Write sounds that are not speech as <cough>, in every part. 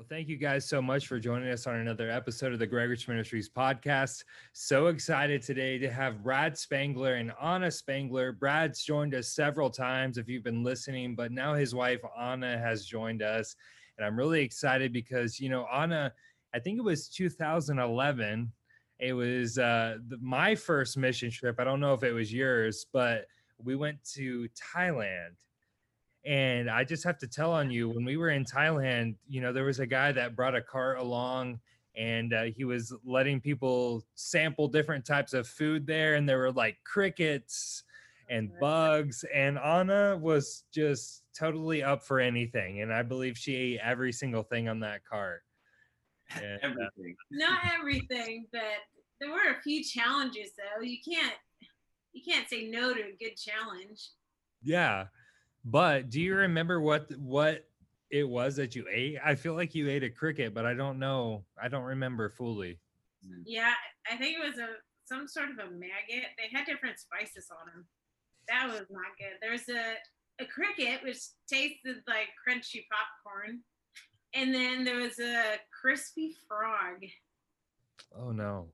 Well, thank you guys so much for joining us on another episode of the Gregorich Ministries podcast. So excited today to have Brad Spangler and Anna Spangler. Brad's joined us several times if you've been listening, but now his wife Anna has joined us. And I'm really excited because, you know, Anna, I think it was 2011. It was uh, the, my first mission trip. I don't know if it was yours, but we went to Thailand and I just have to tell on you, when we were in Thailand, you know, there was a guy that brought a cart along and uh, he was letting people sample different types of food there. And there were like crickets and bugs. And Anna was just totally up for anything. And I believe she ate every single thing on that cart. And, uh, everything. Uh, Not everything, but there were a few challenges though. You can't you can't say no to a good challenge. Yeah but do you remember what what it was that you ate? I feel like you ate a cricket, but I don't know. I don't remember fully. Mm. Yeah, I think it was a some sort of a maggot. They had different spices on them. That was not good. There was a a cricket which tasted like crunchy popcorn, and then there was a crispy frog. Oh no.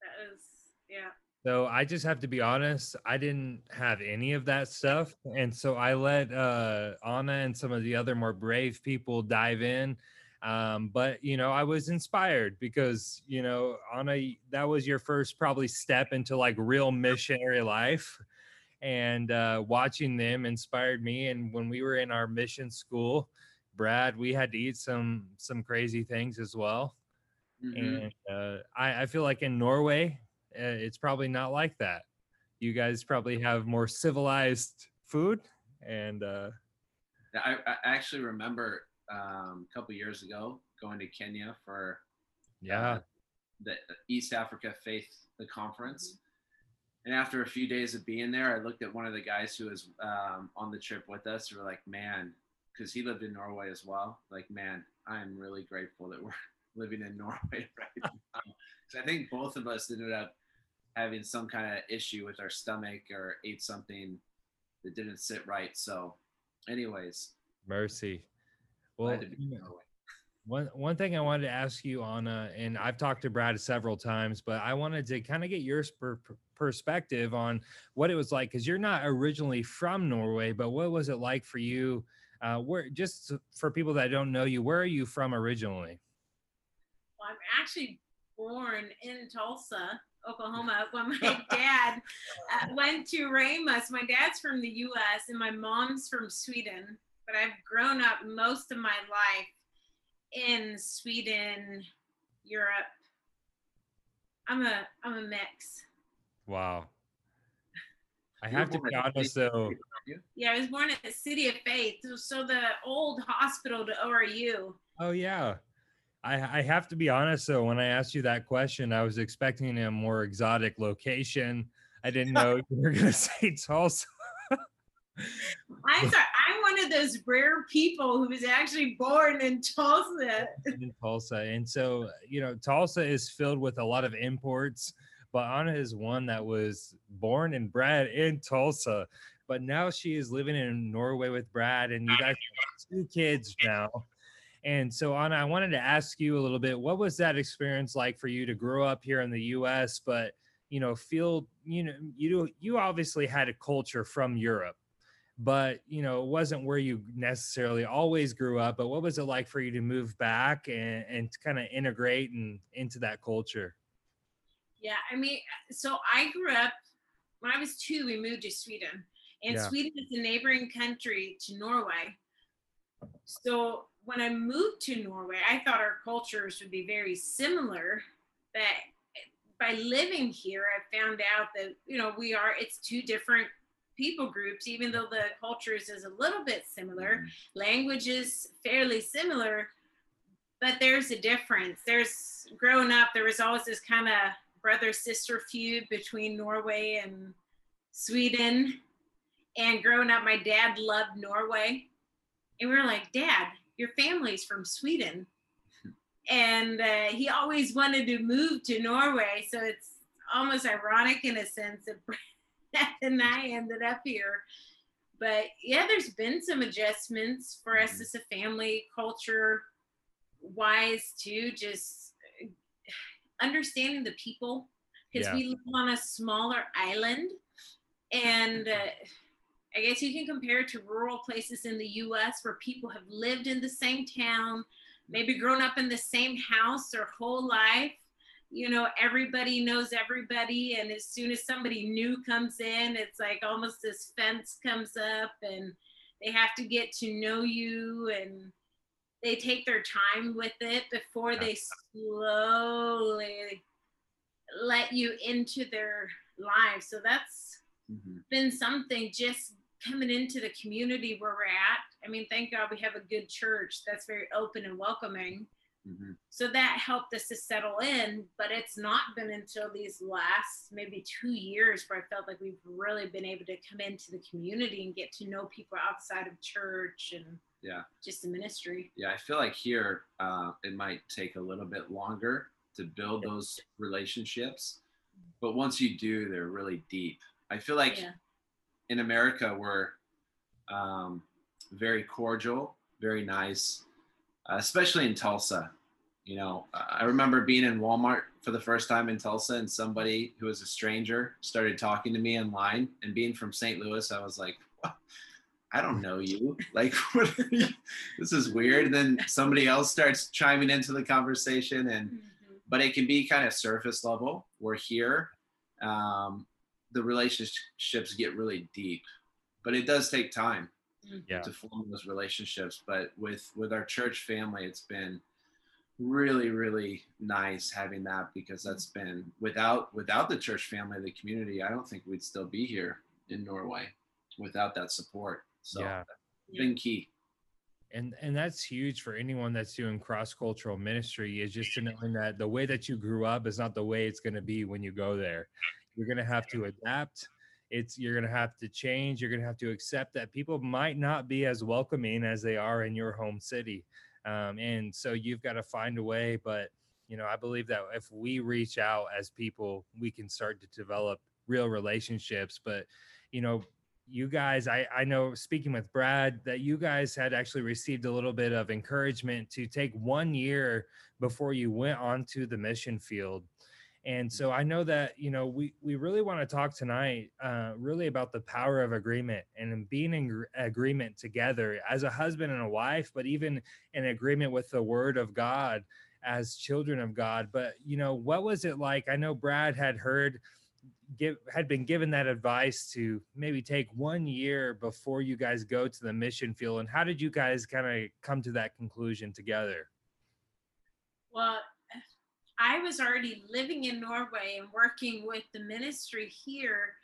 That was yeah. So I just have to be honest, I didn't have any of that stuff. And so I let uh, Anna and some of the other more brave people dive in. Um, but, you know, I was inspired because, you know, Anna, that was your first probably step into like real missionary life. And uh, watching them inspired me. And when we were in our mission school, Brad, we had to eat some some crazy things as well. Mm-hmm. And uh, I, I feel like in Norway, it's probably not like that. You guys probably have more civilized food and uh I, I actually remember um, a couple years ago going to Kenya for yeah uh, the East Africa Faith the conference. And after a few days of being there, I looked at one of the guys who was um, on the trip with us. We're like, man, because he lived in Norway as well. Like, man, I'm really grateful that we're <laughs> living in Norway <laughs> right now. Because I think both of us ended up having some kind of issue with our stomach or ate something that didn't sit right. So, anyways, mercy. Well, one one thing I wanted to ask you, Anna, and I've talked to Brad several times, but I wanted to kind of get your per- perspective on what it was like because you're not originally from Norway, but what was it like for you? Uh, where just for people that don't know you, where are you from originally? Well, I'm actually born in Tulsa, Oklahoma when my dad uh, went to Rhema. My dad's from the US and my mom's from Sweden, but I've grown up most of my life in Sweden, Europe. I'm a I'm a mix. Wow. I have to be honest though. Yeah, I was born at the City of Faith, so the old hospital to ORU. Oh yeah. I, I have to be honest though, when I asked you that question, I was expecting a more exotic location. I didn't know <laughs> you were gonna <laughs> say Tulsa. I'm sorry, I'm one of those rare people who was actually born in Tulsa. In Tulsa. And so, you know, Tulsa is filled with a lot of imports, but Anna is one that was born and bred in Tulsa. But now she is living in Norway with Brad, and you guys have two kids now. And so, Anna, I wanted to ask you a little bit what was that experience like for you to grow up here in the US, but you know, feel, you know, you you obviously had a culture from Europe, but you know, it wasn't where you necessarily always grew up. But what was it like for you to move back and, and kind of integrate and into that culture? Yeah, I mean, so I grew up when I was two, we moved to Sweden. And yeah. Sweden is a neighboring country to Norway. So when I moved to Norway, I thought our cultures would be very similar. But by living here, I found out that you know we are it's two different people groups, even though the cultures is a little bit similar, mm-hmm. languages fairly similar, but there's a difference. There's growing up, there was always this kind of brother sister feud between Norway and Sweden. And growing up, my dad loved Norway. And we were like, Dad, your family's from Sweden. And uh, he always wanted to move to Norway. So it's almost ironic in a sense that <laughs> Brad and I ended up here. But yeah, there's been some adjustments for us mm-hmm. as a family culture. wise too, just understanding the people because Yeah. we live on a smaller island and uh, I guess you can compare it to rural places in the US where people have lived in the same town, maybe grown up in the same house their whole life. You know, everybody knows everybody. And as soon as somebody new comes in, it's like almost this fence comes up and they have to get to know you and they take their time with it before they slowly let you into their lives. So that's Mhm. been something just coming into the community where we're at. I mean, thank God we have a good church that's very open and welcoming. Mhm. So that helped us to settle in, but it's not been until these last maybe two years where I felt like we've really been able to come into the community and get to know people outside of church and Yeah. just the ministry. Yeah, I feel like here uh, it might take a little bit longer to build those relationships, but once you do, they're really deep. I feel like Yeah. In America we're um, very cordial, very nice, uh, especially in Tulsa. You know, I remember being in Walmart for the first time in Tulsa, and somebody who was a stranger started talking to me in line. And being from St. Louis, I was like, what? I don't know you. Like, <laughs> what are you? this is weird. And then somebody else starts chiming into the conversation, and Mhm. but it can be kind of surface level. We're here. Um, the relationships get really deep, but it does take time Mhm. Yeah. to form those relationships. But with with our church family, it's been really really nice having that because that's been without without the church family the community i don't think we'd still be here in norway without that support so Yeah. it's been key and and that's huge for anyone that's doing cross-cultural ministry is just to knowing that the way that you grew up is not the way it's going to be when you go there you're going to have to adapt. It's you're going to have to change. You're going to have to accept that people might not be as welcoming as they are in your home city. Um, and so you've got to find a way but you know i believe that if we reach out as people we can start to develop real relationships. But you know you guys I, I know speaking with brad that you guys had actually received a little bit of encouragement to take one year before you went onto the mission field and so i know that you know we we really want to talk tonight uh, really about the power of agreement and being in gr- agreement together as a husband and a wife but even in agreement with the word of god as children of god. But you know what was it like? I know brad had heard give had been given that advice to maybe take one year before you guys go to the mission field and how did you guys kind of come to that conclusion together? Well, I was already living in Norway and working with the ministry here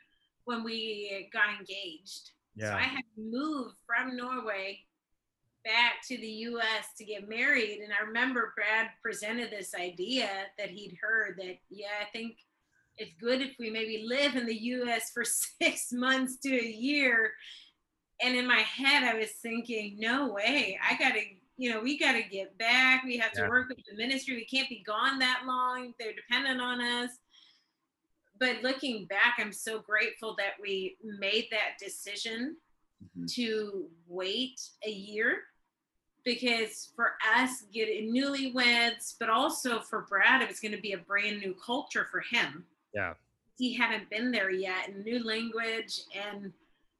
when we got engaged. Yeah. So I had moved from Norway back to the US to get married. And I remember Brad presented this idea that he'd heard that, yeah, I think it's good if we maybe live in the US for <laughs> six months to a year. And in my head, I was thinking, no way, I got to, you know, we got to get back. We have to Yeah. work with the ministry. We can't be gone that long. They're dependent on us but looking back, I'm so grateful that we made that decision Mhm. to wait a year because for us getting newlyweds, but also for Brad, it was going to be a brand new culture for him. Yeah. He hadn't been there yet, new language. And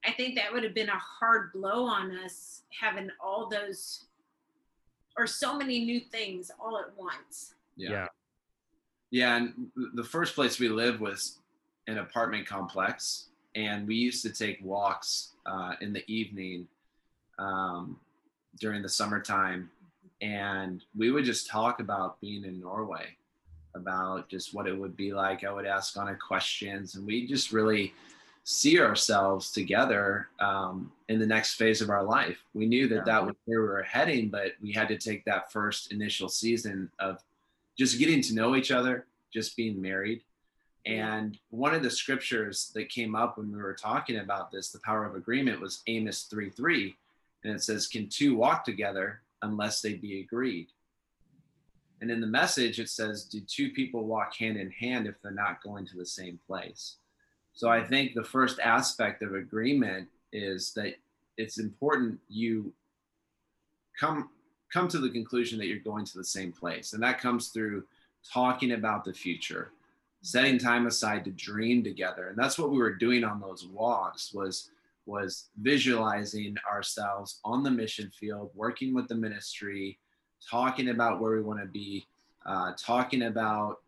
I think that would have been a hard blow on us having all those or so many new things all at once. yeah yeah Yeah, and the first place we lived was an apartment complex, and we used to take walks uh, in the evening um, during the summertime, and we would just talk about being in Norway, about just what it would be like. I would ask Anna questions, and we just really see ourselves together um, in the next phase of our life. We knew that Yeah. that was where we were heading, but we had to take that first initial season of just getting to know each other, just being married. And one of the scriptures that came up when we were talking about this, the power of agreement, was Amos 3 3. And it says, Can two walk together unless they be agreed? And in the message, it says, Do two people walk hand in hand if they're not going to the same place? So I think the first aspect of agreement is that it's important you come come to the conclusion that you're going to the same place. And that comes through talking about the future, setting time aside to dream together. And that's what we were doing on those walks was was visualizing ourselves on the mission field, working with the ministry, talking about where we want to be, uh, talking about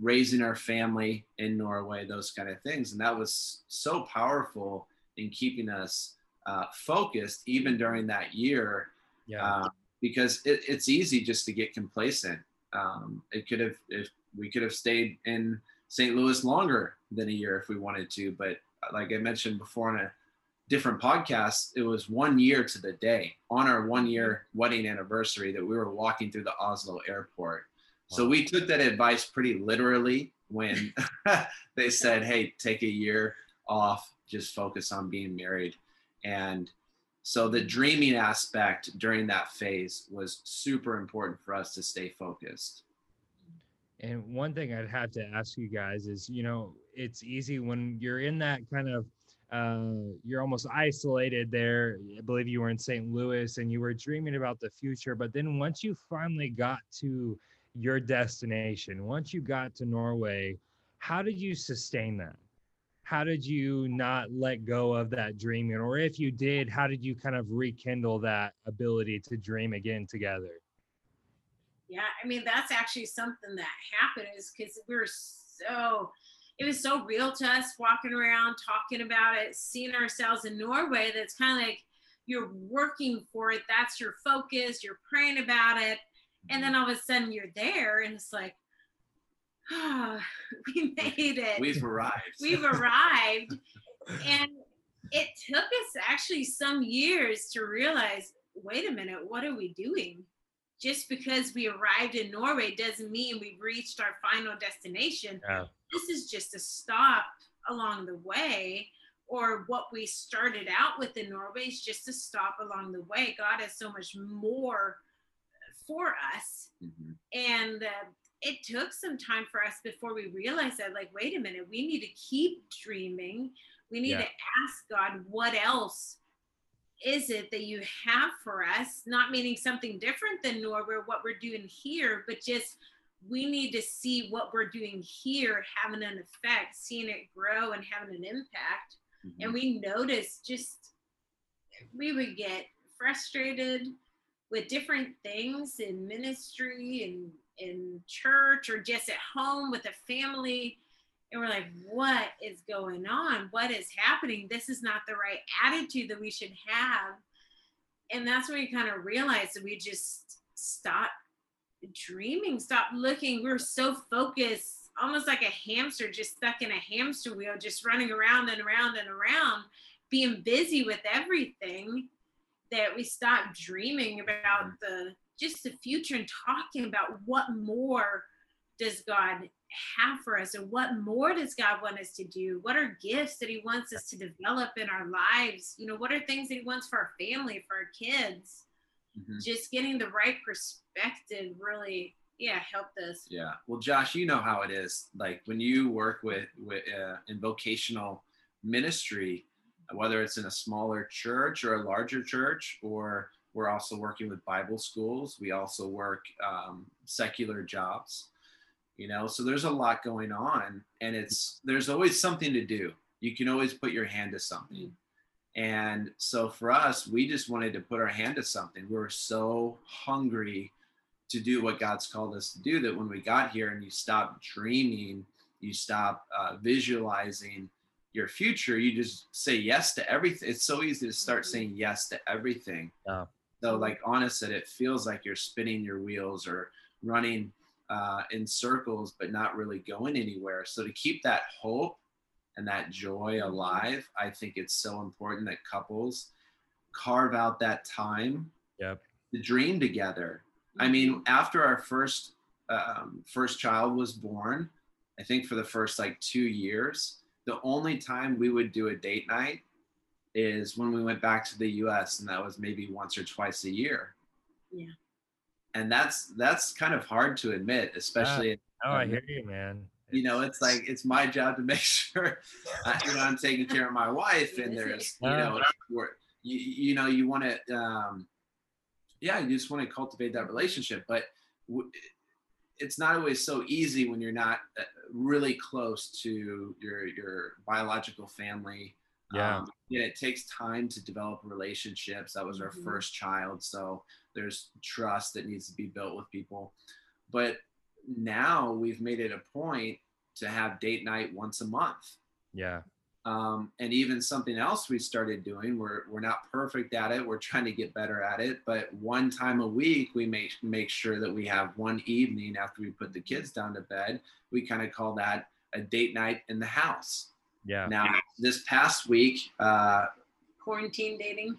raising our family in Norway, those kind of things. And that was so powerful in keeping us uh, focused even during that year. Yeah. Uh, because it, it's easy just to get complacent. Um, it could have, if we could have stayed in St. Louis longer than a year if we wanted to, but uh, like I mentioned before in a different podcast, it was one year to the day on our one year wedding anniversary that we were walking through the Oslo airport. So we took that advice pretty literally when <laughs> they said, "Hey, take a year off, just focus on being married." And so the dreaming aspect during that phase was super important for us to stay focused. And one thing I'd have to ask you guys is, you know, it's easy when you're in that kind of uh, you're almost isolated there. I believe you were in St. Louis and you were dreaming about the future. But then once you finally got to your destination, once you got to Norway, how did you sustain that? How did you not let go of that dreaming? Or if you did, how did you kind of rekindle that ability to dream again together? Yeah, I mean, that's actually something that happened is because we were so, it was so real to us walking around, talking about it, seeing ourselves in Norway. That's kind of like you're working for it. That's your focus. You're praying about it and then all of a sudden you're there and it's like oh, <laughs> we made it. We've arrived. We've arrived. And it took us actually some years to realize wait a minute what are we doing? Just because we arrived in norway doesn't mean we've reached our final destination. Yeah. this is just a stop along the way or what we started out with in norway is just a stop along the way. God has so much more for us. Mm-hmm. And uh, it took some time for us before we realized that, like, wait a minute, we need to keep dreaming. We need yeah. to ask God, what else is it that you have for us? Not meaning something different than Norway, what we're doing here, but just we need to see what we're doing here having an effect, seeing it grow and having an impact. Mm-hmm. And we noticed just we would get frustrated with different things in ministry and in church or just at home with a family. And we're like what is going on? What is happening? This is not the right attitude that we should have. And that's when we kind of realized that we just stopped dreaming stopped looking. We are so focused almost like a hamster just stuck in a hamster wheel just running around and around and around being busy with everything that we stop dreaming about the just the future and talking about what more does God have for us and what more does God want us to do? What are gifts that He wants us to develop in our lives? You know, what are things that He wants for our family, for our kids? Mm-hmm. Just getting the right perspective really, yeah, helped us. Yeah. Well, Josh, you know how it is. Like when you work with, with uh, in vocational ministry, whether it's in a smaller church or a larger church, or we're also working with Bible schools. We also work um, secular jobs, you know, so there's a lot going on and it's, there's always something to do. You can always put your hand to something. And so for us, we just wanted to put our hand to something. We were so hungry to do what God's called us to do that when we got here and you stop dreaming, you stop uh, visualizing, your future, you just say yes to everything. It's so easy to start mm-hmm. saying yes to everything. Yeah. So, like Anna said, it feels like you're spinning your wheels or running uh, in circles, but not really going anywhere. So, to keep that hope and that joy mm-hmm. alive, I think it's so important that couples carve out that time yep. to dream together. I mean, mm-hmm. after our first um, first child was born, I think for the first like two years, the only time we would do a date night is when we went back to the US and that was maybe once or twice a year. Yeah. And that's that's kind of hard to admit, especially. oh, I hear you, man. You know, it's like it's my job to make <laughs> sure, uh, you know, I'm taking care of my wife, and there's, you know, you, you know, you want to um, yeah, you just want to cultivate that relationship. But w- it's not always so easy when you're not uh, really close to your your biological family. Yeah. Um, and it takes time to develop relationships. That was our Mhm. first child, so there's trust that needs to be built with people. But now we've made it a point to have date night once a month. Yeah. Um, and even something else we started doing we're, we're not perfect at it we're trying to get better at it but one time a week we make make sure that we have one evening after we put the kids down to bed we kind of call that a date night in the house Yeah. now this past week uh, Quarantine dating.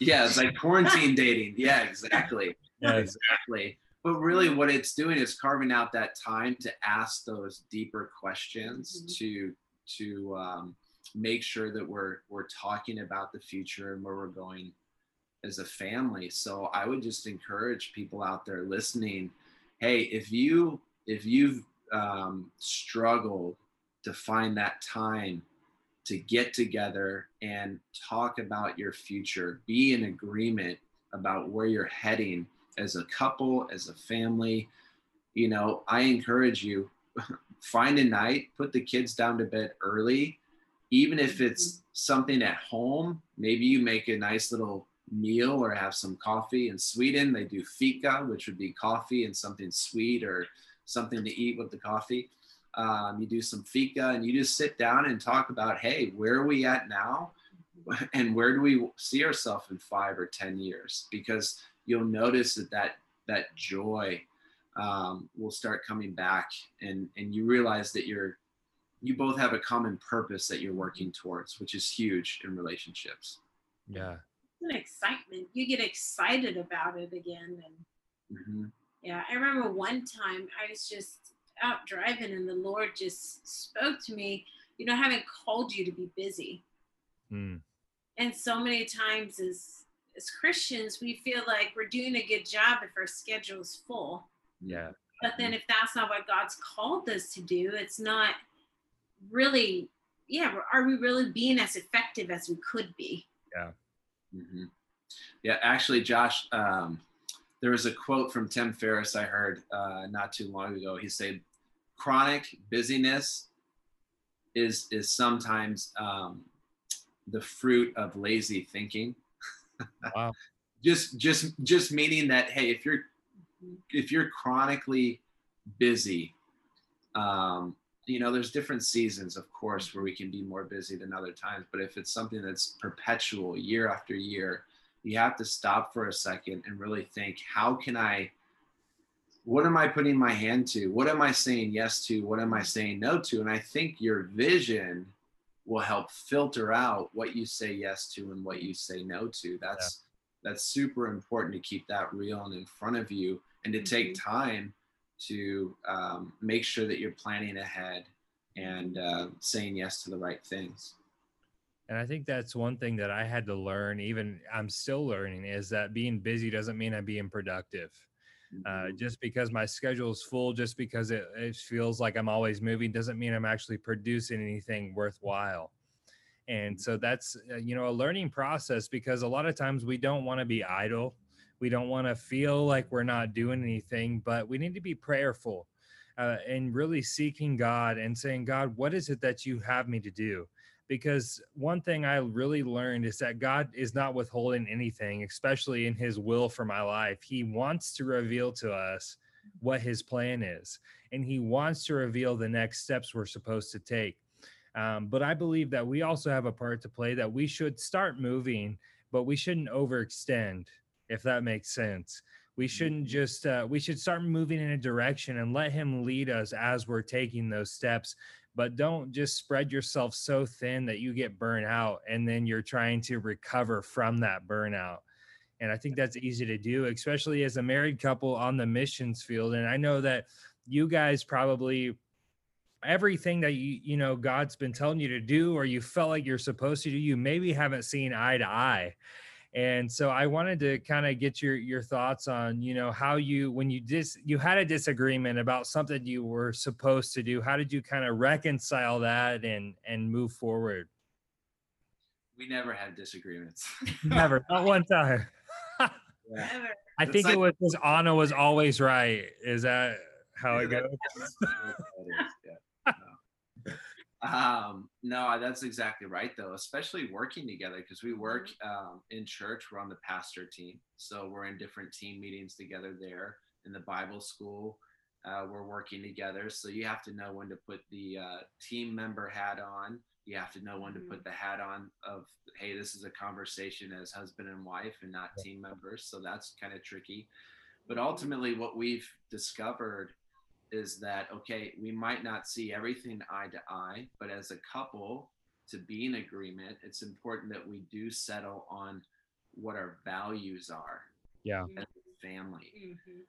yeah it's like quarantine <laughs> dating yeah exactly Yes. exactly but really what it's doing is carving out that time to ask those deeper questions Mhm. to to um, make sure that we're we're talking about the future and where we're going as a family. So i would just encourage people out there listening hey if you if you've um, struggled to find that time to get together and talk about your future be in agreement about where you're heading as a couple as a family you know i encourage you <laughs> find a night put the kids down to bed early even if it's something at home maybe you make a nice little meal or have some coffee in sweden. They do fika which would be coffee and something sweet or something to eat with the coffee. Um, you do some fika and you just sit down and talk about hey where are we at now? <laughs> And where do we see ourselves in five or ten years? Because you'll notice that that that joy um, will start coming back and and you realize that you're you both have a common purpose that you're working towards which is huge in relationships Yeah. It's an excitement. You get excited about it again. And Mhm. yeah, I remember one time I was just out driving and the Lord just spoke to me, you know, I haven't called you to be busy. Mm. And so many times as as Christians, we feel like we're doing a good job if our schedule is full. Yeah. But then if that's not what God's called us to do, it's not really, yeah, are we really being as effective as we could be? Mhm. Yeah, actually, Josh, um, there was a quote from Tim Ferriss I heard uh, not too long ago. He said, "Chronic busyness is is sometimes um, the fruit of lazy thinking." <laughs> Wow. just just just meaning that hey, if you're if you're chronically busy, um, you know, there's different seasons, of course, where we can be more busy than other times. But if it's something that's perpetual year after year, you have to stop for a second and really think, how can I, what am I putting my hand to? What am I saying yes to? What am I saying no to? And I think your vision will help filter out what you say yes to and what you say no to. That's that's super important to keep that real and in front of you and to take mm-hmm. time to um, make sure that you're planning ahead and uh, saying yes to the right things. And I think that's one thing that I had to learn, even I'm still learning, is that being busy doesn't mean I'm being productive. Uh, just because my schedule is full, just because it, it feels like I'm always moving, doesn't mean I'm actually producing anything worthwhile. And so that's, uh, you know, a learning process because a lot of times we don't want to be idle. We don't want to feel like we're not doing anything, but we need to be prayerful uh, and really seeking God and saying, God, what is it that you have me to do? because one thing I really learned is that God is not withholding anything, especially in his will for my life. He wants to reveal to us what his plan is, and he wants to reveal the next steps we're supposed to take. Um, but I believe that we also have a part to play that we should start moving, but we shouldn't overextend, if that makes sense. We shouldn't just, uh, we should start moving in a direction and let him lead us as we're taking those steps but don't just spread yourself so thin that you get burnt out and then you're trying to recover from that burnout. And I think that's easy to do, especially as a married couple on the missions field. And I know that you guys probably everything that you you know God's been telling you to do or you felt like you're supposed to do, you maybe haven't seen eye to eye and so i wanted to kind of get your your thoughts on you know how you when you dis you had a disagreement about something you were supposed to do how did you kind of reconcile that and and move forward We never had disagreements. <laughs> never not one time Yeah. Ever. I think like- it was was Anna was always right. Is that how it goes? that is, yeah. No. Um, no, that's exactly right though, especially working together because we work um, in church. We're on the pastor team, so we're in different team meetings together there in the Bible school. Uh, we're working together, so you have to know when to put the uh, team member hat on. You have to know when to put the hat on of, hey, this is a conversation as husband and wife and not team members. So that's kind of tricky. But ultimately, what we've discovered is that okay we might not see everything eye to eye but as a couple to be in agreement it's important that we do settle on what our values are Yeah. as a family Mhm.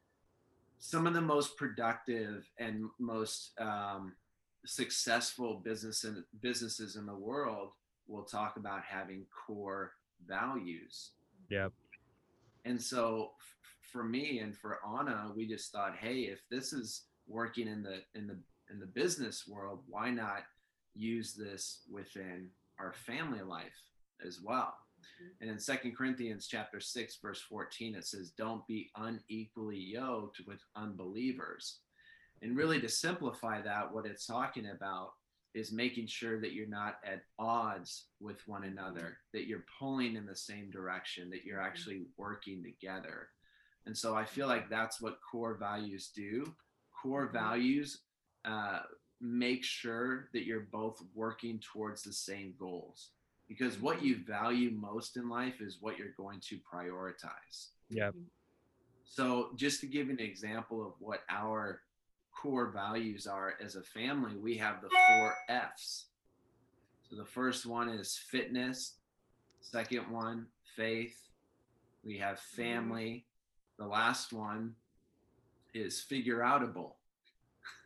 some of the most productive and most um, successful business and businesses in the world will talk about having core values Yep. and so f- for me and for Anna, we just thought, hey, if this is working in the in the in the business world, why not use this within our family life as well? Mm-hmm. And in Second Corinthians chapter 6, verse 14, it says, Don't be unequally yoked with unbelievers. And really to simplify that, what it's talking about is making sure that you're not at odds with one another, mm-hmm. that you're pulling in the same direction, that you're mm-hmm. actually working together. And so I feel like that's what core values do. Core values uh, make sure that you're both working towards the same goals because what you value most in life is what you're going to prioritize. Yeah. So, just to give an example of what our core values are as a family, we have the four F's. So, the first one is fitness, second one, faith, we have family, the last one is figure outable.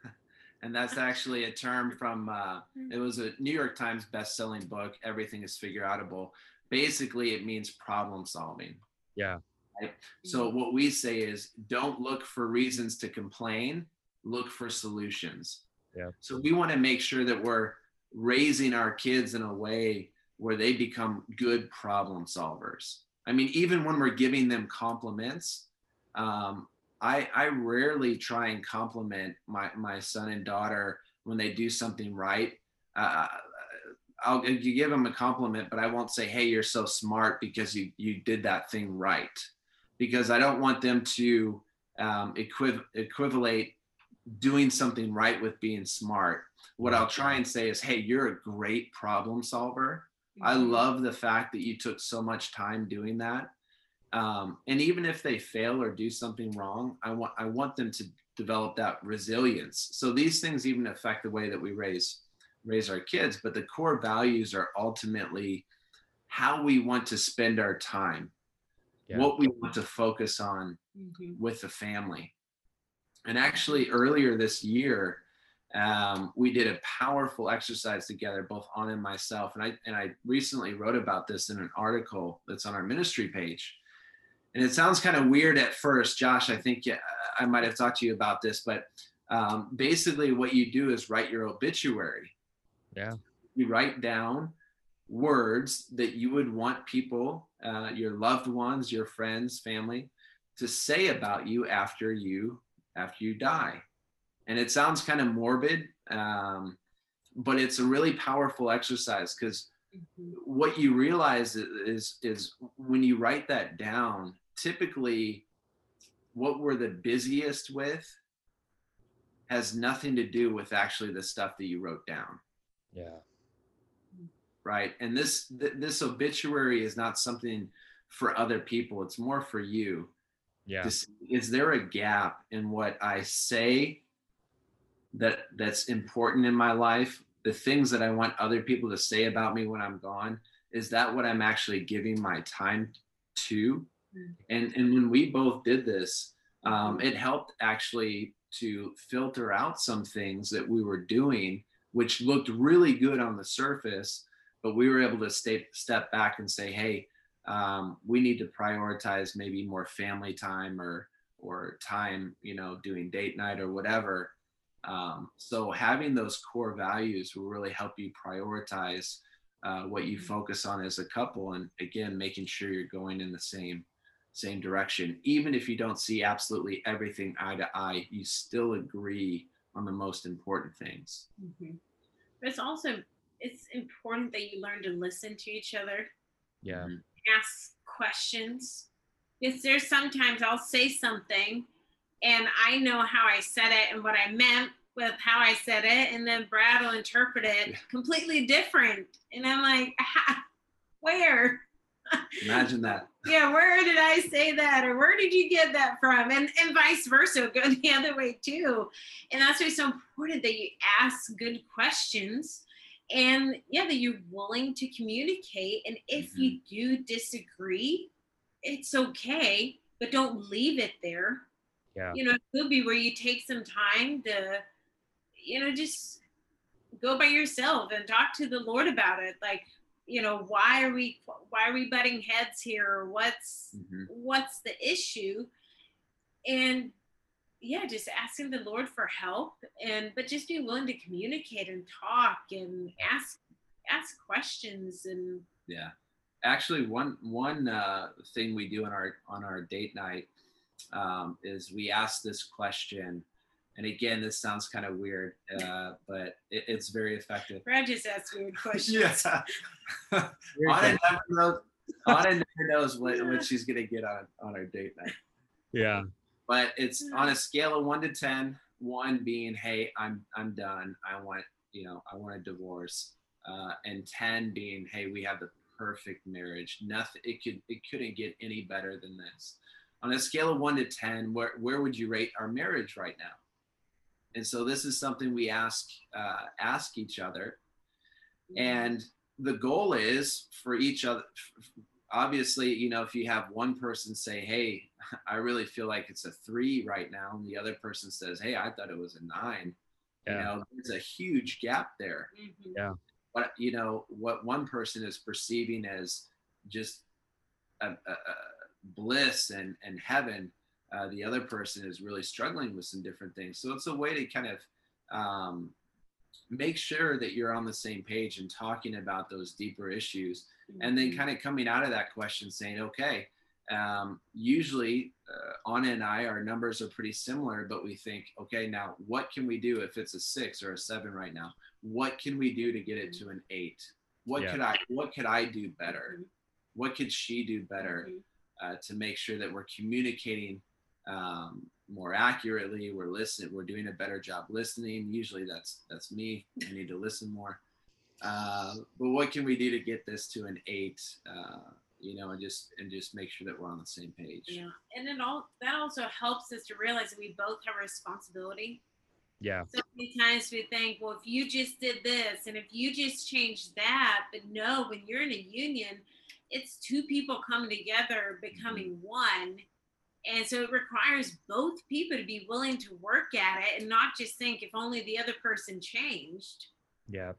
<laughs> and that's actually a term from uh, it was a New York Times best-selling book. Everything is figure outable. Basically, it means problem solving. Yeah. So what we say is don't look for reasons to complain, look for solutions. Yeah. So we want to make sure that we're raising our kids in a way where they become good problem solvers. I mean, even when we're giving them compliments, um, I, I rarely try and compliment my, my son and daughter when they do something right. Uh, I'll you give them a compliment, but I won't say, "Hey, you're so smart because you you did that thing right," because I don't want them to um, equiv- equivalate doing something right with being smart. What I'll try and say is, "Hey, you're a great problem solver. I Mhm. love the fact that you took so much time doing that." Um, and even if they fail or do something wrong, I want I want them to develop that resilience. So these things even affect the way that we raise raise our kids, but the core values are ultimately how we want to spend our time, Yeah. what we want to focus Anna Mhm. with the family. And actually, earlier this year, um, we did a powerful exercise together, both on and myself. And I and I recently wrote about this in an article that's on our ministry page. And it sounds kind of weird at first, Josh. I think I might have talked to you about this, but um, basically, what you do is write your obituary Yeah. you write down words that you would want people, uh, your loved ones, your friends, family, to say about you after you after you die. And it sounds kind of morbid, um, but it's a really powerful exercise because Mhm. what you realize is, is is when you write that down, typically what we're the busiest with has nothing to do with actually the stuff that you wrote down Yeah. right and this th- this obituary is not something for other people it's more for you Yeah. is there a gap in what i say that that's important in my life the things that i want other people to say about me when i'm gone is that what i'm actually giving my time to. And and when we both did this um, it helped actually to filter out some things that we were doing which looked really good on the surface but we were able to stay, step back and say hey um, we need to prioritize maybe more family time or or time you know doing date night or whatever. Um, so having those core values will really help you prioritize uh, what you focus on as a couple and again making sure you're going in the same same direction. Even if you don't see absolutely everything eye to eye, you still agree on the most important things. Mm-hmm. But it's also it's important that you learn to listen to each other. Yeah. Mm-hmm. Ask questions. Because there's sometimes I'll say something and I know how I said it and what I meant with how I said it, and then Brad will interpret it yeah. completely different. And I'm like, <laughs> where? Imagine that. <laughs> yeah, where did I say that? Or where did you get that from? And and vice versa, go <laughs> the other way too. And that's why it's so important that you ask good questions and yeah, that you're willing to communicate. And if mm-hmm. you do disagree, it's okay, but don't leave it there. Yeah. You know, it could be where you take some time to, you know, just go by yourself and talk to the Lord about it. Like, you know, why are we why are we butting heads here? What's mm-hmm. what's the issue? And yeah, just asking the Lord for help and but just be willing to communicate and talk and ask ask questions and yeah. Actually one one uh, thing we do on our on our date night um, is we ask this question and again, this sounds kind of weird, uh, but it, it's very effective. Brad just asked weird <laughs> questions. yeah. Anna never knows, Anna never knows what, what she's gonna get on on our date night. Yeah but it's on a scale of one to 10 one being hey i'm i'm done i want you know i want a divorce uh, and 10 being hey we have the perfect marriage nothing it could it couldn't get any better than this on a scale of 1 to 10 where, where would you rate our marriage right now and so this is something we ask uh, ask each other and the goal is for each other obviously, you know, if you have one person say, Hey, I really feel like it's a three right now, and the other person says, Hey, I thought it was a nine, yeah. you know, there's a huge gap there. Mm-hmm. Yeah. But, you know, what one person is perceiving as just a, a, a bliss and, and heaven, uh, the other person is really struggling with some different things. So it's a way to kind of um, make sure that you're on the same page and talking about those deeper issues and then mm-hmm. kind of coming out of that question saying okay um, usually uh, anna and i our numbers are pretty similar but we think okay now what can we do if it's a six or a seven right now what can we do to get it to an eight what yeah. could i what could i do better mm-hmm. what could she do better mm-hmm. uh, to make sure that we're communicating um, more accurately we're listening we're doing a better job listening usually that's that's me i need to listen more uh, but what can we do to get this to an eight? Uh, you know, and just and just make sure that we're on the same page. Yeah, and it all that also helps us to realize that we both have a responsibility. Yeah. So many times we think, well, if you just did this and if you just changed that, but no, when you're in a union, it's two people coming together, becoming mm-hmm. one. And so it requires both people to be willing to work at it and not just think if only the other person changed. Yeah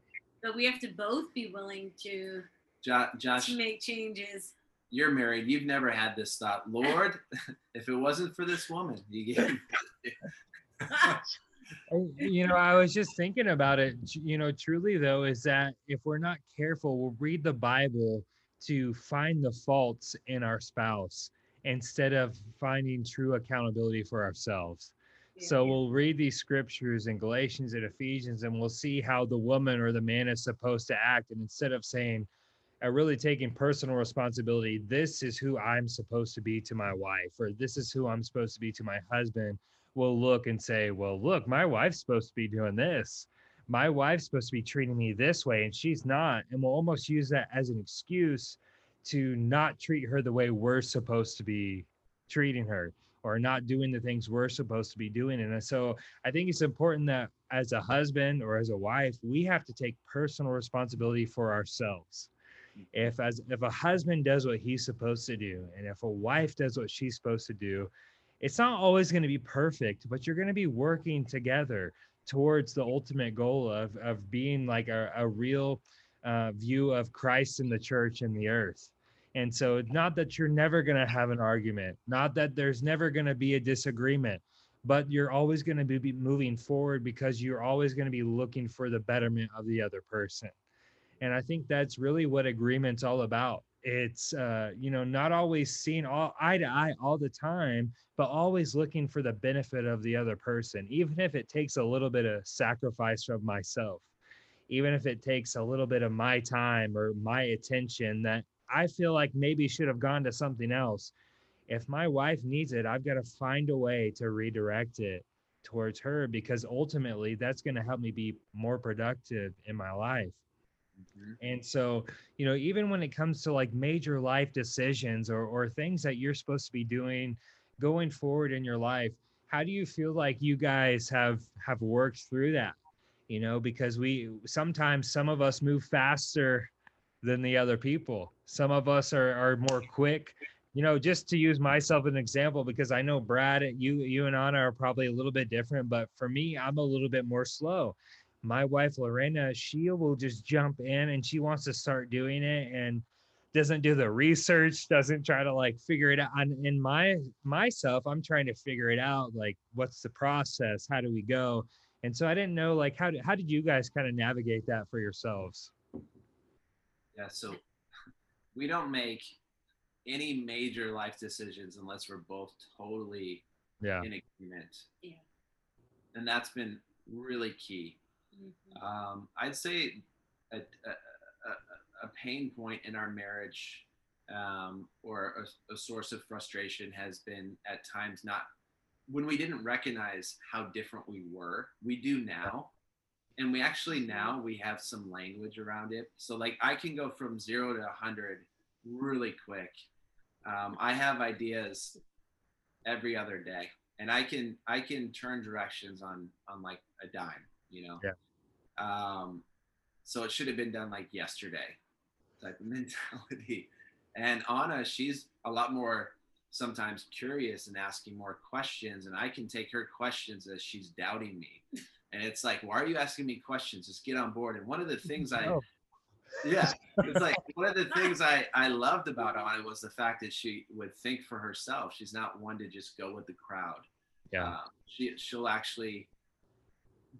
but we have to both be willing to jo- Josh to make changes. You're married. You've never had this thought, <laughs> Lord. <laughs> if it wasn't for this woman, you get. <laughs> Uh, you know, I was just thinking about it. You know, truly though, is that if we're not careful, we'll read the Bible to find the faults in our spouse instead of finding true accountability for ourselves. So we'll read these scriptures in Galatians and Ephesians, and we'll see how the woman or the man is supposed to act. And instead of saying, I really taking personal responsibility, this is who I'm supposed to be to my wife, or this is who I'm supposed to be to my husband, we'll look and say, Well, look, my wife's supposed to be doing this. My wife's supposed to be treating me this way, and she's not. And we'll almost use that as an excuse to not treat her the way we're supposed to be treating her or not doing the things we're supposed to be doing. And so I think it's important that as a husband or as a wife, we have to take personal responsibility for ourselves. If as if a husband does what he's supposed to do, and if a wife does what she's supposed to do, it's not always going to be perfect, but you're going to be working together towards the ultimate goal of of being like a, a real uh, view of Christ in the church and the earth. And so not that you're never going to have an argument, not that there's never going to be a disagreement, but you're always going to be moving forward because you're always going to be looking for the betterment of the other person. And I think that's really what agreement's all about it's uh you know not always seeing all eye to eye all the time but always looking for the benefit of the other person even if it takes a little bit of sacrifice from myself even if it takes a little bit of my time or my attention that i feel like maybe should have gone to something else if my wife needs it i've got to find a way to redirect it towards her because ultimately that's going to help me be more productive in my life Mm-hmm. And so, you know, even when it comes to like major life decisions or or things that you're supposed to be doing going forward in your life, how do you feel like you guys have have worked through that? You know, because we sometimes some of us move faster than the other people. Some of us are are more quick. You know, just to use myself as an example, because I know Brad, you you and Anna are probably a little bit different, but for me, I'm a little bit more slow my wife Lorena, she will just jump in and she wants to start doing it and doesn't do the research, doesn't try to like figure it out. And in my myself, I'm trying to figure it out. Like, what's the process? How do we go? And so I didn't know like how did how did you guys kind of navigate that for yourselves? Yeah, so <laughs> we don't make any major life decisions unless we're both totally yeah. in agreement. Yeah. And that's been really key. Mm-hmm. Um, I'd say a, a, a, a, pain point in our marriage um, or a, a source of frustration has been at times not when we didn't recognize how different we were. We do now. And we actually now we have some language around it. So like I can go from zero to a hundred really quick. Um, I have ideas every other day and I can I can turn directions on on like a dime you know. Yeah. Um, so it should have been done like yesterday, type of <laughs> mentality. And Anna, she's a lot more sometimes curious and asking more questions, and I can take her questions as she's doubting me. And it's like, why are you asking me questions? Just get on board. And one of the <laughs> things I, oh. yeah, it's like <laughs> one of the things I I loved about Anna was the fact that she would think for herself. She's not one to just go with the crowd. Yeah, uh, she she'll actually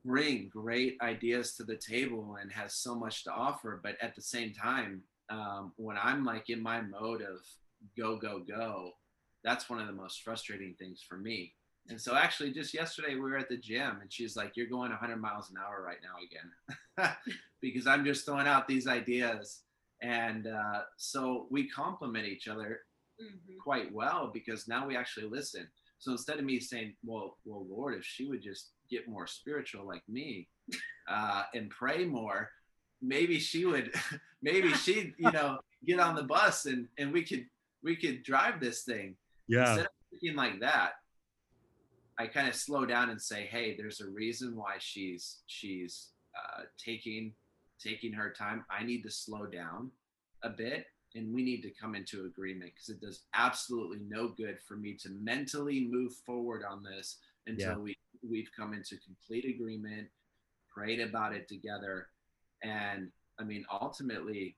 bring great ideas to the table and has so much to offer. But at the same time, um, when I'm like in my mode of go, go, go, that's one of the most frustrating things for me. And so actually just yesterday we were at the gym and she's like, you're going 100 miles an hour right now again, <laughs> because I'm just throwing out these ideas. And uh, so we complement each other mm-hmm. quite well because now we actually listen. So instead of me saying, well, well, Lord, if she would just get more spiritual like me uh, and pray more, maybe she would, <laughs> maybe <laughs> she'd, you know, get on the bus and, and we could, we could drive this thing. Yeah. Instead of thinking like that, I kind of slow down and say, Hey, there's a reason why she's, she's uh, taking, taking her time. I need to slow down a bit and we need to come into agreement because it does absolutely no good for me to mentally move forward on this until yeah. we we've come into complete agreement, prayed about it together, and I mean, ultimately,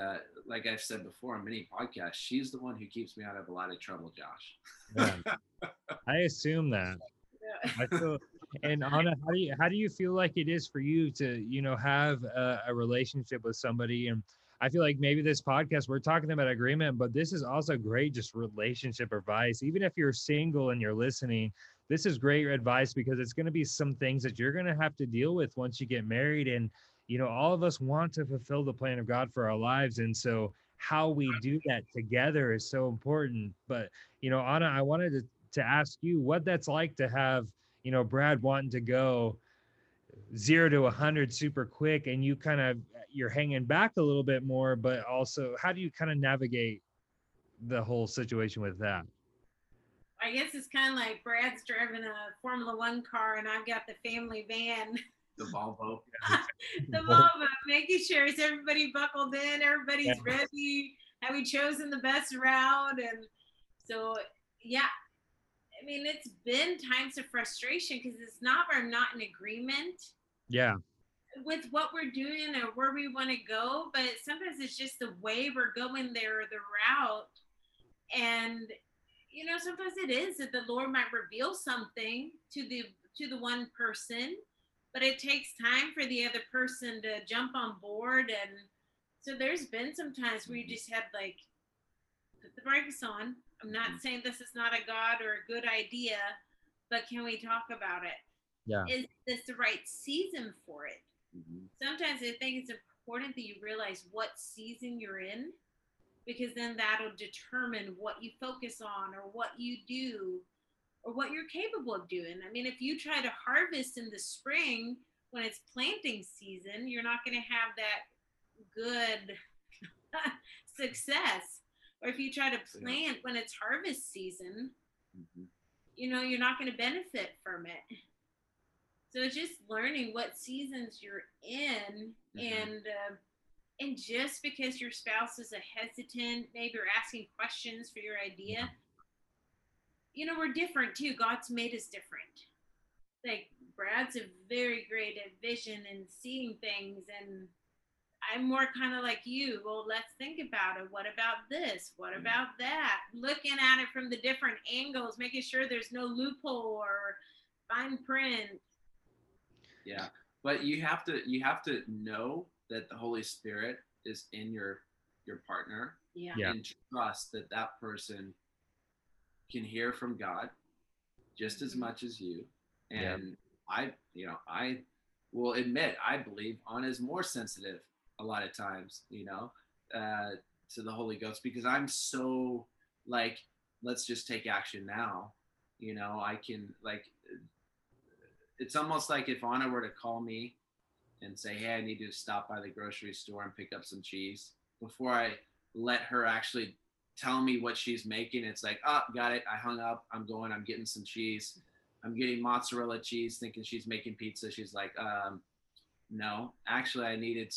uh, like I've said before on many podcasts, she's the one who keeps me out of a lot of trouble, Josh. yeah. <laughs> I assume that. I feel, and Anna, how do you how do you feel like it is for you to you know have a, a relationship with somebody and I feel like maybe this podcast, we're talking about agreement, but this is also great, just relationship advice. Even if you're single and you're listening, this is great advice because it's going to be some things that you're going to have to deal with once you get married. And, you know, all of us want to fulfill the plan of God for our lives. And so, how we do that together is so important. But, you know, Anna, I wanted to, to ask you what that's like to have, you know, Brad wanting to go zero to a 100 super quick and you kind of you're hanging back a little bit more but also how do you kind of navigate the whole situation with that i guess it's kind of like brad's driving a formula one car and i've got the family van <laughs> the volvo <laughs> <laughs> the volvo making sure is everybody buckled in everybody's yeah. ready have we chosen the best route and so yeah I mean, it's been times of frustration because it's not we're not in agreement. Yeah. With what we're doing or where we want to go, but sometimes it's just the way we're going there, the route, and you know, sometimes it is that the Lord might reveal something to the to the one person, but it takes time for the other person to jump on board and So there's been some times where you just had like put the brakes on. I'm not Mhm. saying this is not a God or a good idea, but can we talk about it? Yeah. Is this the right season for it? Mhm. Sometimes I think it's important that you realize what season you're in because then that'll determine what you focus on or what you do or what you're capable of doing. I mean, if you try to harvest in the spring when it's planting season, you're not going to have that good <laughs> success. Or if you try to Yeah. plant when it's harvest season, Mhm. you know, you're not going to benefit from it. So it's just learning what seasons you're in, Mhm. and uh, and just because your spouse is a hesitant, maybe you're asking questions for your idea. You know, we're different too. God's made us different. Like Brad's a very great at vision and seeing things, and I'm more kind of like you. Well, let's think about it. What about this? What Mhm. about that? Looking at it from the different angles, making sure there's no loophole or fine print. Yeah, but you have to you have to know that the Holy Spirit is in your your partner Yeah. Yeah. and trust that that person can hear from God just as much as you. Yeah. And I, you know, I will admit I believe Anna is more sensitive a lot of times, you know, uh, to the Holy Ghost because I'm so like, let's just take action now. You know, I can like it's almost like if Anna were to call me and say, "Hey, I need to stop by the grocery store and pick up some cheese," before I let her actually tell me what she's making, it's like, "Oh, got it. I hung up. I'm going. I'm getting some cheese. I'm getting mozzarella cheese, thinking she's making pizza." She's like, um, "No, actually, I needed,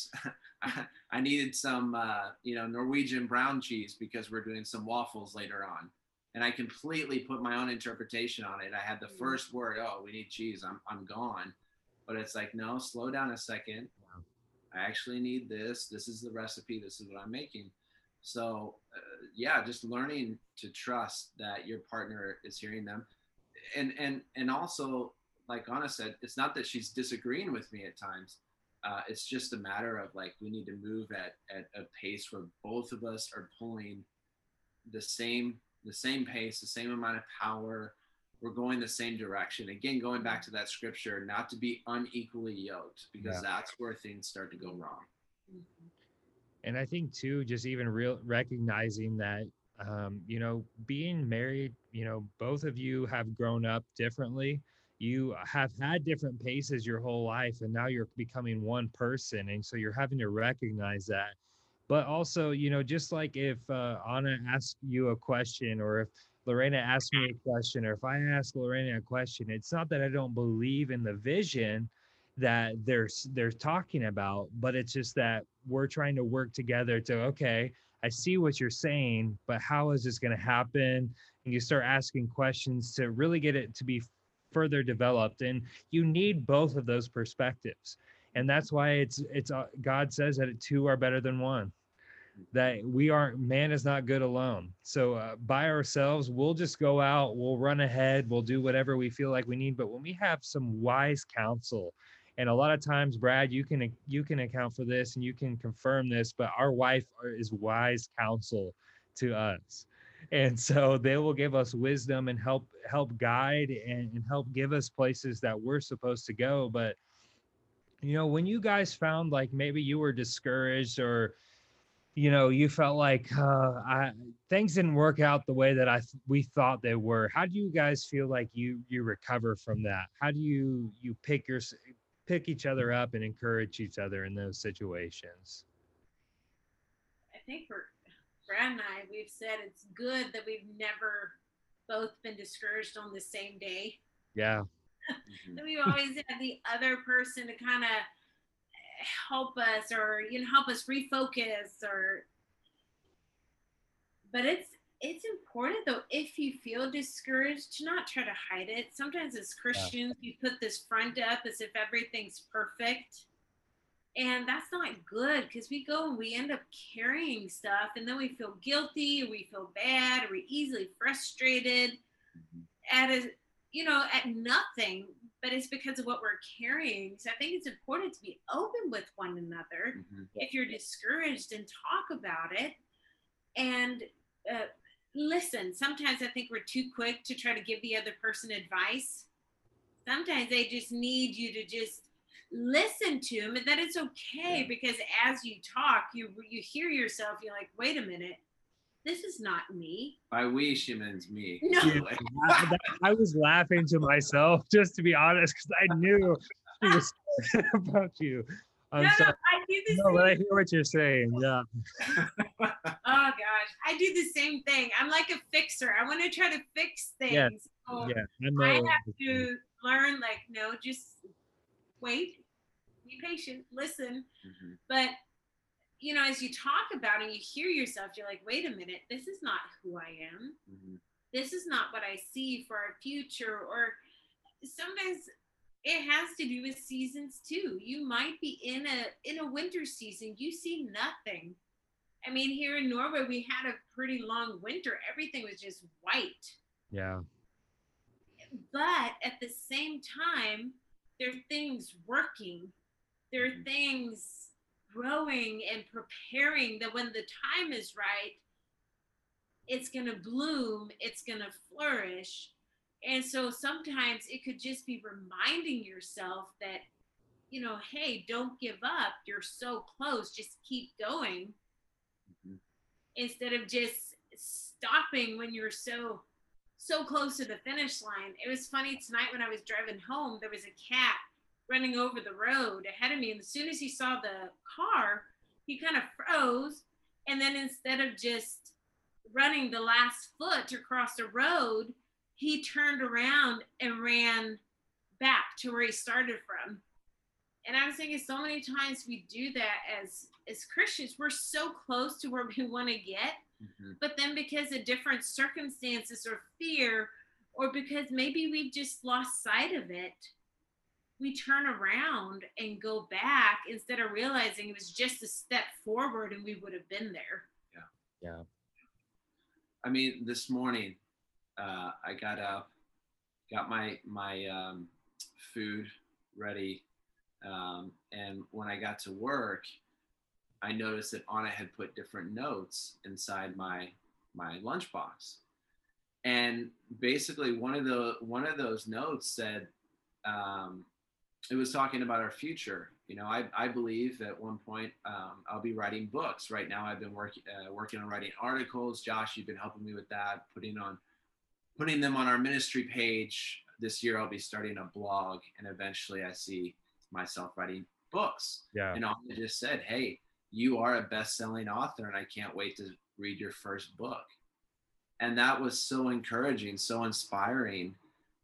<laughs> I needed some, uh, you know, Norwegian brown cheese because we're doing some waffles later on." and I completely put my own interpretation on it. I had the Mhm. first word, "Oh, we need cheese." I'm I'm gone, but it's like, no, slow down a second. I actually need this. This is the recipe. This is what I'm making. So, uh, yeah, just learning to trust that your partner is hearing them, and and and also, like Anna said, it's not that she's disagreeing with me at times. Uh, it's just a matter of like we need to move at at a pace where both of us are pulling the same the same pace, the same amount of power. We're going the same direction. Again, going back to that scripture, not to be unequally yoked, because Yeah. that's where things start to go wrong. And i think too just even real recognizing that um, you know being married you know both of you have grown up differently. You have had different paces your whole life and now you're becoming one person and so you're having to recognize that. But also you know just like if uh, anna asks you a question or if lorena asks me a question or if i ask lorena a question it's not that i don't believe in the vision that they're they're talking about but it's just that we're trying to work together to okay i see what you're saying but how is this going to happen? And you start asking questions to really get it to be further developed and you need both of those perspectives. And that's why it's it's uh, god says that two are better than one that we aren't man is not good alone. So uh, by ourselves we'll just go out we'll run ahead we'll do whatever we feel like we need but when we have some wise counsel and a lot of times brad you can you can account for this and you can confirm this but our wife is wise counsel to us. And so they will give us wisdom and help help guide and, and help give us places that we're supposed to go. But you know when you guys found like maybe you were discouraged or you know you felt like uh, I, things didn't work out the way that i we thought they were how do you guys feel like you you recover from that? How do you you pick your pick each other up and encourage each other in those situations I think for Brad and I, we've said it's good that we've never both been discouraged on the same day. yeah Mhm. That we've always had the other person to kind of help us or you know help us refocus or but it's it's important though if you feel discouraged to not try to hide it sometimes as christians we put this front up as if everything's perfect and that's not good because we go and we end up carrying stuff and then we feel guilty or we feel bad or we're easily frustrated Mhm. at a you know at nothing but it's because of what we're carrying. So I think it's important to be open with one another Mhm. if you're discouraged and talk about it. And uh, listen, sometimes I think we're too quick to try to give the other person advice. Sometimes they just need you to just listen to them and that it's okay Yeah. because as you talk, you you hear yourself, you're like, wait a minute, this is not me. By we, she means me. No. by the way. I, I was laughing to myself, just to be honest, because I knew she was <laughs> about you. I'm no, no, sorry. I do the No, same but I hear what you're saying. Yeah. <laughs> Oh gosh, I do the same thing. I'm like a fixer. I want to try to fix things. Yeah, So Yeah. I know. I have to learn, like, no, just wait, be patient, listen. Mhm. But you know, as you talk about and you hear yourself, you're like, wait a minute, this is not who I am. Mhm. This is not what I see for our future. Or sometimes it has to do with seasons too. You might be in a in a winter season, you see nothing. I mean, here in Norway, we had a pretty long winter. Everything was just white. Yeah. But at the same time, there are things working. There are Mhm. things growing and preparing that when the time is right, it's going to bloom, it's going to flourish. And so sometimes it could just be reminding yourself that, you know, hey, don't give up. You're so close. Just keep going Mhm. instead of just stopping when you're so so close to the finish line. It was funny tonight when I was driving home, there was a cat running over the road ahead of me. And as soon as he saw the car, he kind of froze. And then instead of just running the last foot across the road, he turned around and ran back to where he started from. And I was thinking so many times we do that as as Christians, we're so close to where we want to get, Mhm. but then because of different circumstances or fear or because maybe we've just lost sight of it we turn around and go back instead of realizing it was just a step forward and we would have been there Yeah. Yeah. I mean, this morning, uh, I got up, got my my um, food ready, um, and when I got to work, I noticed that Anna had put different notes inside my my lunchbox, and basically one of the one of those notes said, um, it was talking about our future. You know, I, I believe at one point um, I'll be writing books. Right now, I've been working uh, working on writing articles. Josh, you've been helping me with that, putting on putting them on our ministry page. This year, I'll be starting a blog, and eventually, I see myself writing books. Yeah. And Anna just said, "Hey, you are a best-selling author, and I can't wait to read your first book." And that was so encouraging, so inspiring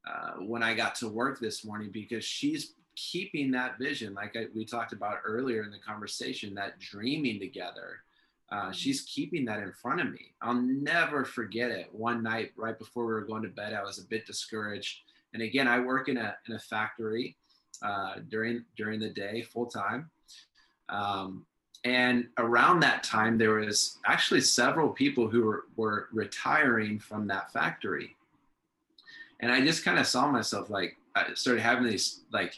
uh, when I got to work this morning because she's keeping that vision, like I, we talked about earlier in the conversation, that dreaming together. Uh, she's keeping that in front of me. I'll never forget it. One night, right before we were going to bed, I was a bit discouraged. And again, I work in a in a factory uh, during during the day, full time. Um, and around that time, there was actually several people who were, were retiring from that factory. And I just kind of saw myself like I started having these like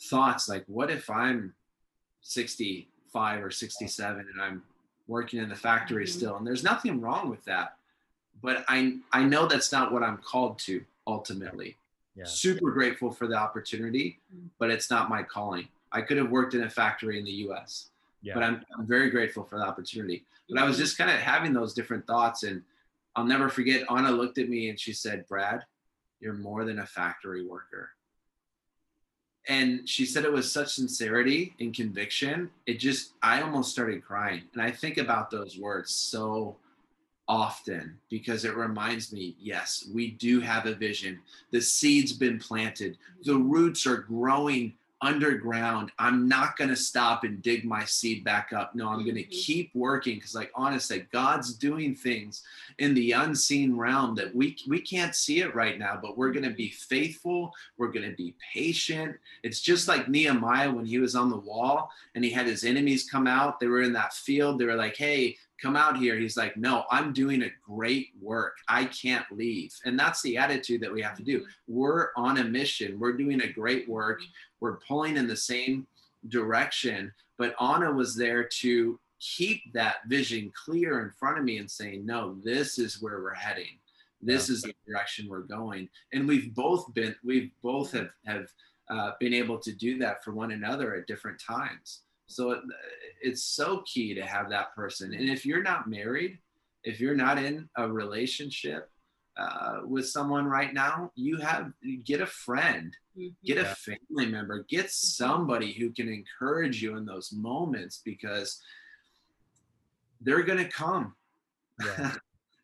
thoughts like what if i'm 65 or 67 and i'm working in the factory Mhm. still and there's nothing wrong with that but i i know that's not what i'm called to ultimately Yeah. super grateful for the opportunity Mhm. but it's not my calling i could have worked in a factory in the us Yeah. but I'm, I'm very grateful for the opportunity but i was just kind of having those different thoughts and i'll never forget anna looked at me and she said brad you're more than a factory worker and she said it with such sincerity and conviction it just i almost started crying. And i think about those words so often because it reminds me yes we do have a vision. The seed's been planted. The roots are growing underground. I'm not going to stop and dig my seed back up. No i'm going to Mhm. keep working because like honestly god's doing things in the unseen realm that we we can't see it right now but we're going to be faithful we're going to be patient. It's just like nehemiah when he was on the wall and he had his enemies come out. They were in that field. They were like hey come out here. He's like, no, I'm doing a great work. I can't leave. And that's the attitude that we have to do. Mm-hmm. We're on a mission. We're doing a great work. Mm-hmm. We're pulling in the same direction. But Anna was there to keep that vision clear in front of me and saying, no, this is where we're heading. This yeah. is the direction we're going. And we've both been, we've both have, have uh, been able to do that for one another at different times. So it, it's so key to have that person. And if you're not married, if you're not in a relationship uh, with someone right now, you have get a friend, mm-hmm. get a family member, get somebody who can encourage you in those moments because they're going to come. <laughs>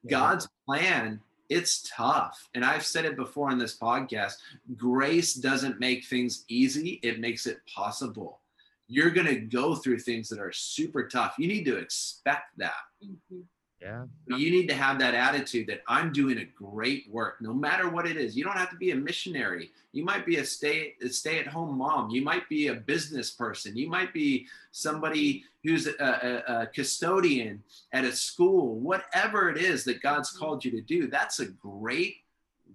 Yeah. God's plan it's tough. And I've said it before in this podcast grace doesn't make things easy, it makes it possible you're going to go through things that are super tough. You need to expect that. Mm-hmm. Yeah. You need to have that attitude that I'm doing a great work, no matter what it is. You don't have to be a missionary. You might be a stay a stay at home mom. You might be a business person. You might be somebody who's a, a, a custodian at a school. Whatever it is that God's mm-hmm. called you to do, that's a great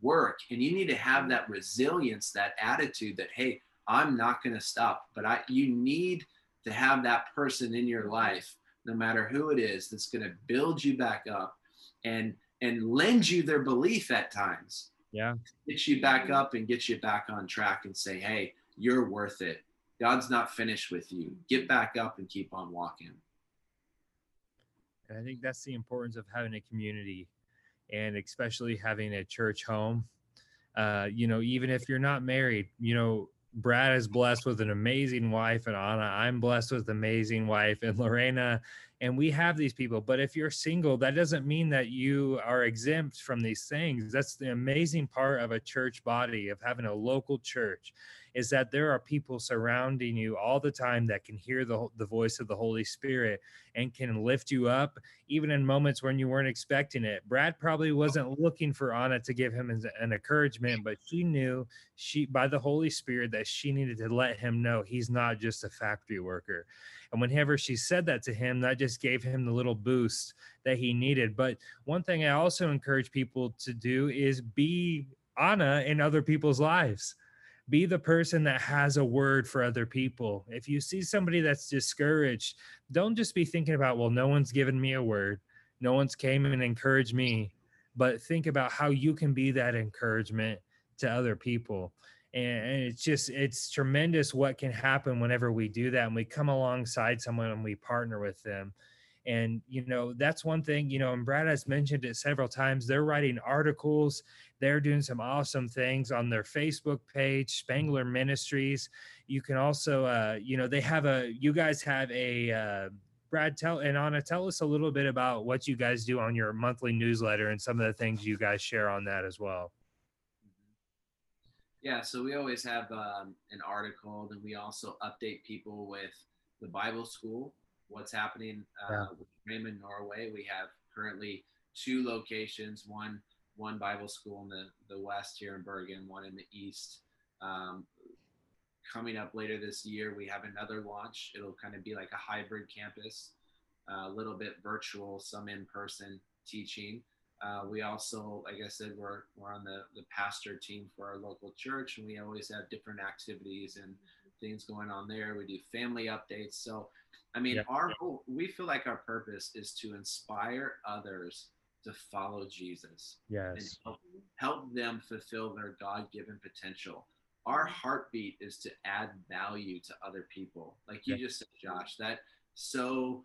work. And you need to have that resilience, that attitude that hey, I'm not going to stop. But I, you need to have that person in your life, no matter who it is, that's going to build you back up and and lend you their belief at times. Yeah, get you back up and get you back on track and say, hey, you're worth it. God's not finished with you. Get back up and keep on walking. And I think that's the importance of having a community and especially having a church home. Uh, you know, even if you're not married, you know, Brad is blessed with an amazing wife and Anna. I'm blessed with amazing wife and Lorena. And we have these people. But if you're single, that doesn't mean that you are exempt from these things. That's the amazing part of a church body, of having a local church, is that there are people surrounding you all the time that can hear the, the voice of the Holy Spirit and can lift you up, even in moments when you weren't expecting it. Brad probably wasn't looking for Anna to give him an encouragement, but she knew she by the Holy Spirit that she needed to let him know he's not just a factory worker. And whenever she said that to him, that just gave him the little boost that he needed. But one thing I also encourage people to do is be Anna in other people's lives be the person that has a word for other people. If you see somebody that's discouraged, don't just be thinking about, well, no one's given me a word, no one's came and encouraged me, but think about how you can be that encouragement to other people. And it's just, it's tremendous what can happen whenever we do that and we come alongside someone and we partner with them. And, you know, that's one thing, you know, and Brad has mentioned it several times. They're writing articles, they're doing some awesome things on their Facebook page, Spangler Ministries. You can also, uh, you know, they have a, you guys have a, uh, Brad, tell and Anna, tell us a little bit about what you guys do on your monthly newsletter and some of the things you guys share on that as well. Yeah, so we always have um, an article, and we also update people with the Bible School what's happening uh, yeah. with Rhema, Norway. We have currently two locations, one one Bible school in the, the west here in Bergen, one in the east. Um, coming up later this year, we have another launch. It'll kind of be like a hybrid campus, uh, a little bit virtual, some in person teaching. Uh, we also, like I said, we're, we're on the, the pastor team for our local church, and we always have different activities and things going on there. We do family updates. So I mean, yeah. our whole, we feel like our purpose is to inspire others to follow Jesus. Yes. And help, help them fulfill their God given potential. Our heartbeat is to add value to other people. Like you yeah. just said, Josh, that so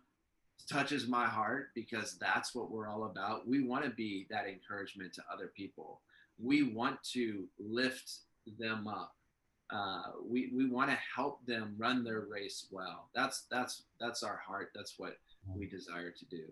touches my heart because that's what we're all about. We want to be that encouragement to other people. We want to lift them up uh, we we want to help them run their race well. That's that's that's our heart. That's what we desire to do.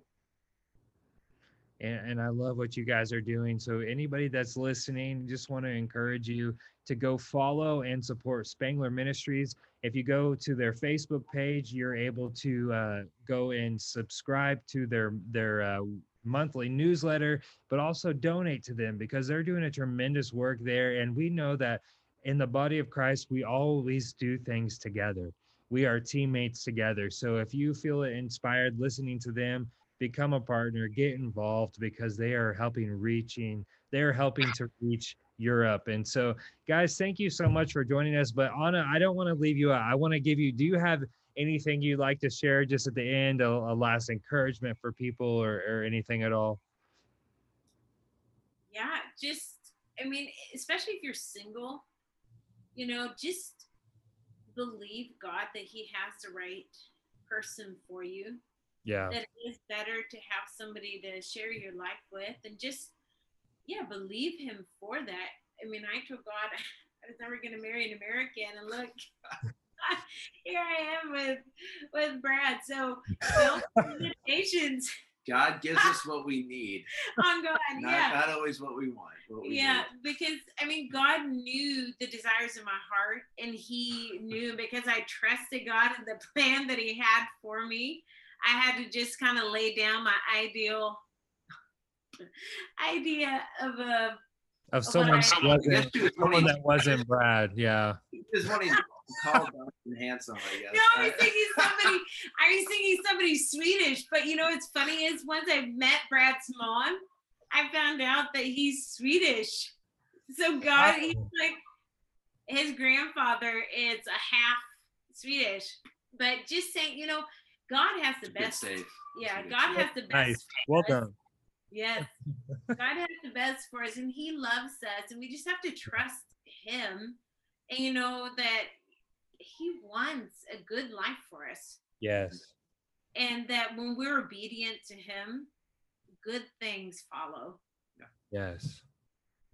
And, and I love what you guys are doing. So anybody that's listening, just want to encourage you to go follow and support Spangler Ministries. If you go to their Facebook page, you're able to uh, go and subscribe to their their uh, monthly newsletter, but also donate to them because they're doing a tremendous work there. And we know that in the body of Christ, we always do things together. We are teammates together. So if you feel inspired listening to them, become a partner, get involved because they are helping reaching, they're helping to reach Europe. And so, guys, thank you so much for joining us. But Anna, I don't want to leave you out. I want to give you, do you have anything you'd like to share just at the end, a, a last encouragement for people or, or anything at all? Yeah, just, I mean, especially if you're single, you know, just believe God that He has the right person for you. Yeah. That it is better to have somebody to share your life with and just, yeah, believe Him for that. I mean, I told God <laughs> I was never going to marry an American, and look, <laughs> here I am with with Brad. So, <laughs> limitations. God gives <laughs> us what we need. On God, not, yeah. Not always what we want. What we yeah, need. because I mean, God knew the desires of my heart, and He knew because I trusted God and the plan that He had for me. I had to just kind of lay down my ideal <laughs> idea of a of someone that wasn't someone that wasn't Brad. Yeah. Just wanting called and handsome, I guess. No, I uh, was thinking somebody. I was thinking somebody Swedish, but you know what's funny is once I met Brad's mom, I found out that he's Swedish. So God, he's like his grandfather is a half Swedish, but just saying, you know, God has the best. Yeah, God has the best. Nice. Well done. Yes, <laughs> God has the best for us, and He loves us, and we just have to trust Him, and you know that he wants a good life for us. Yes. And that when we're obedient to him, good things follow. Yes.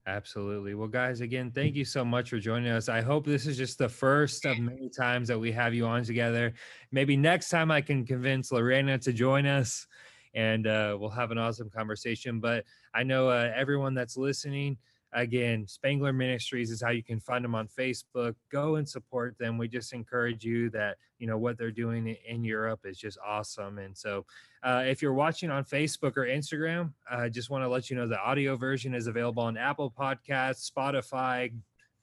Absolutely. Well, guys, again, thank you so much for joining us. I hope this is just the first of many times that we have you on together. Maybe next time I can convince Lorena to join us and uh, we'll have an awesome conversation. But I know uh, everyone that's listening, again, Spangler Ministries is how you can find them on Facebook. Go and support them. We just encourage you that, you know, what they're doing in Europe is just awesome. And so uh, if you're watching on Facebook or Instagram, I just want to let you know the audio version is available on Apple Podcasts, Spotify,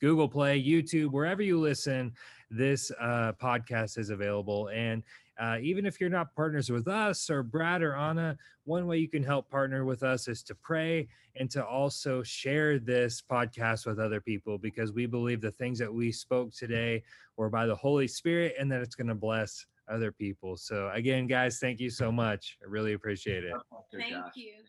Google Play, YouTube, wherever you listen, this uh, podcast is available. And uh, even if you're not partners with us or Brad or Anna, one way you can help partner with us is to pray and to also share this podcast with other people because we believe the things that we spoke today were by the Holy Spirit and that it's going to bless other people. So, again, guys, thank you so much. I really appreciate it. Thank you.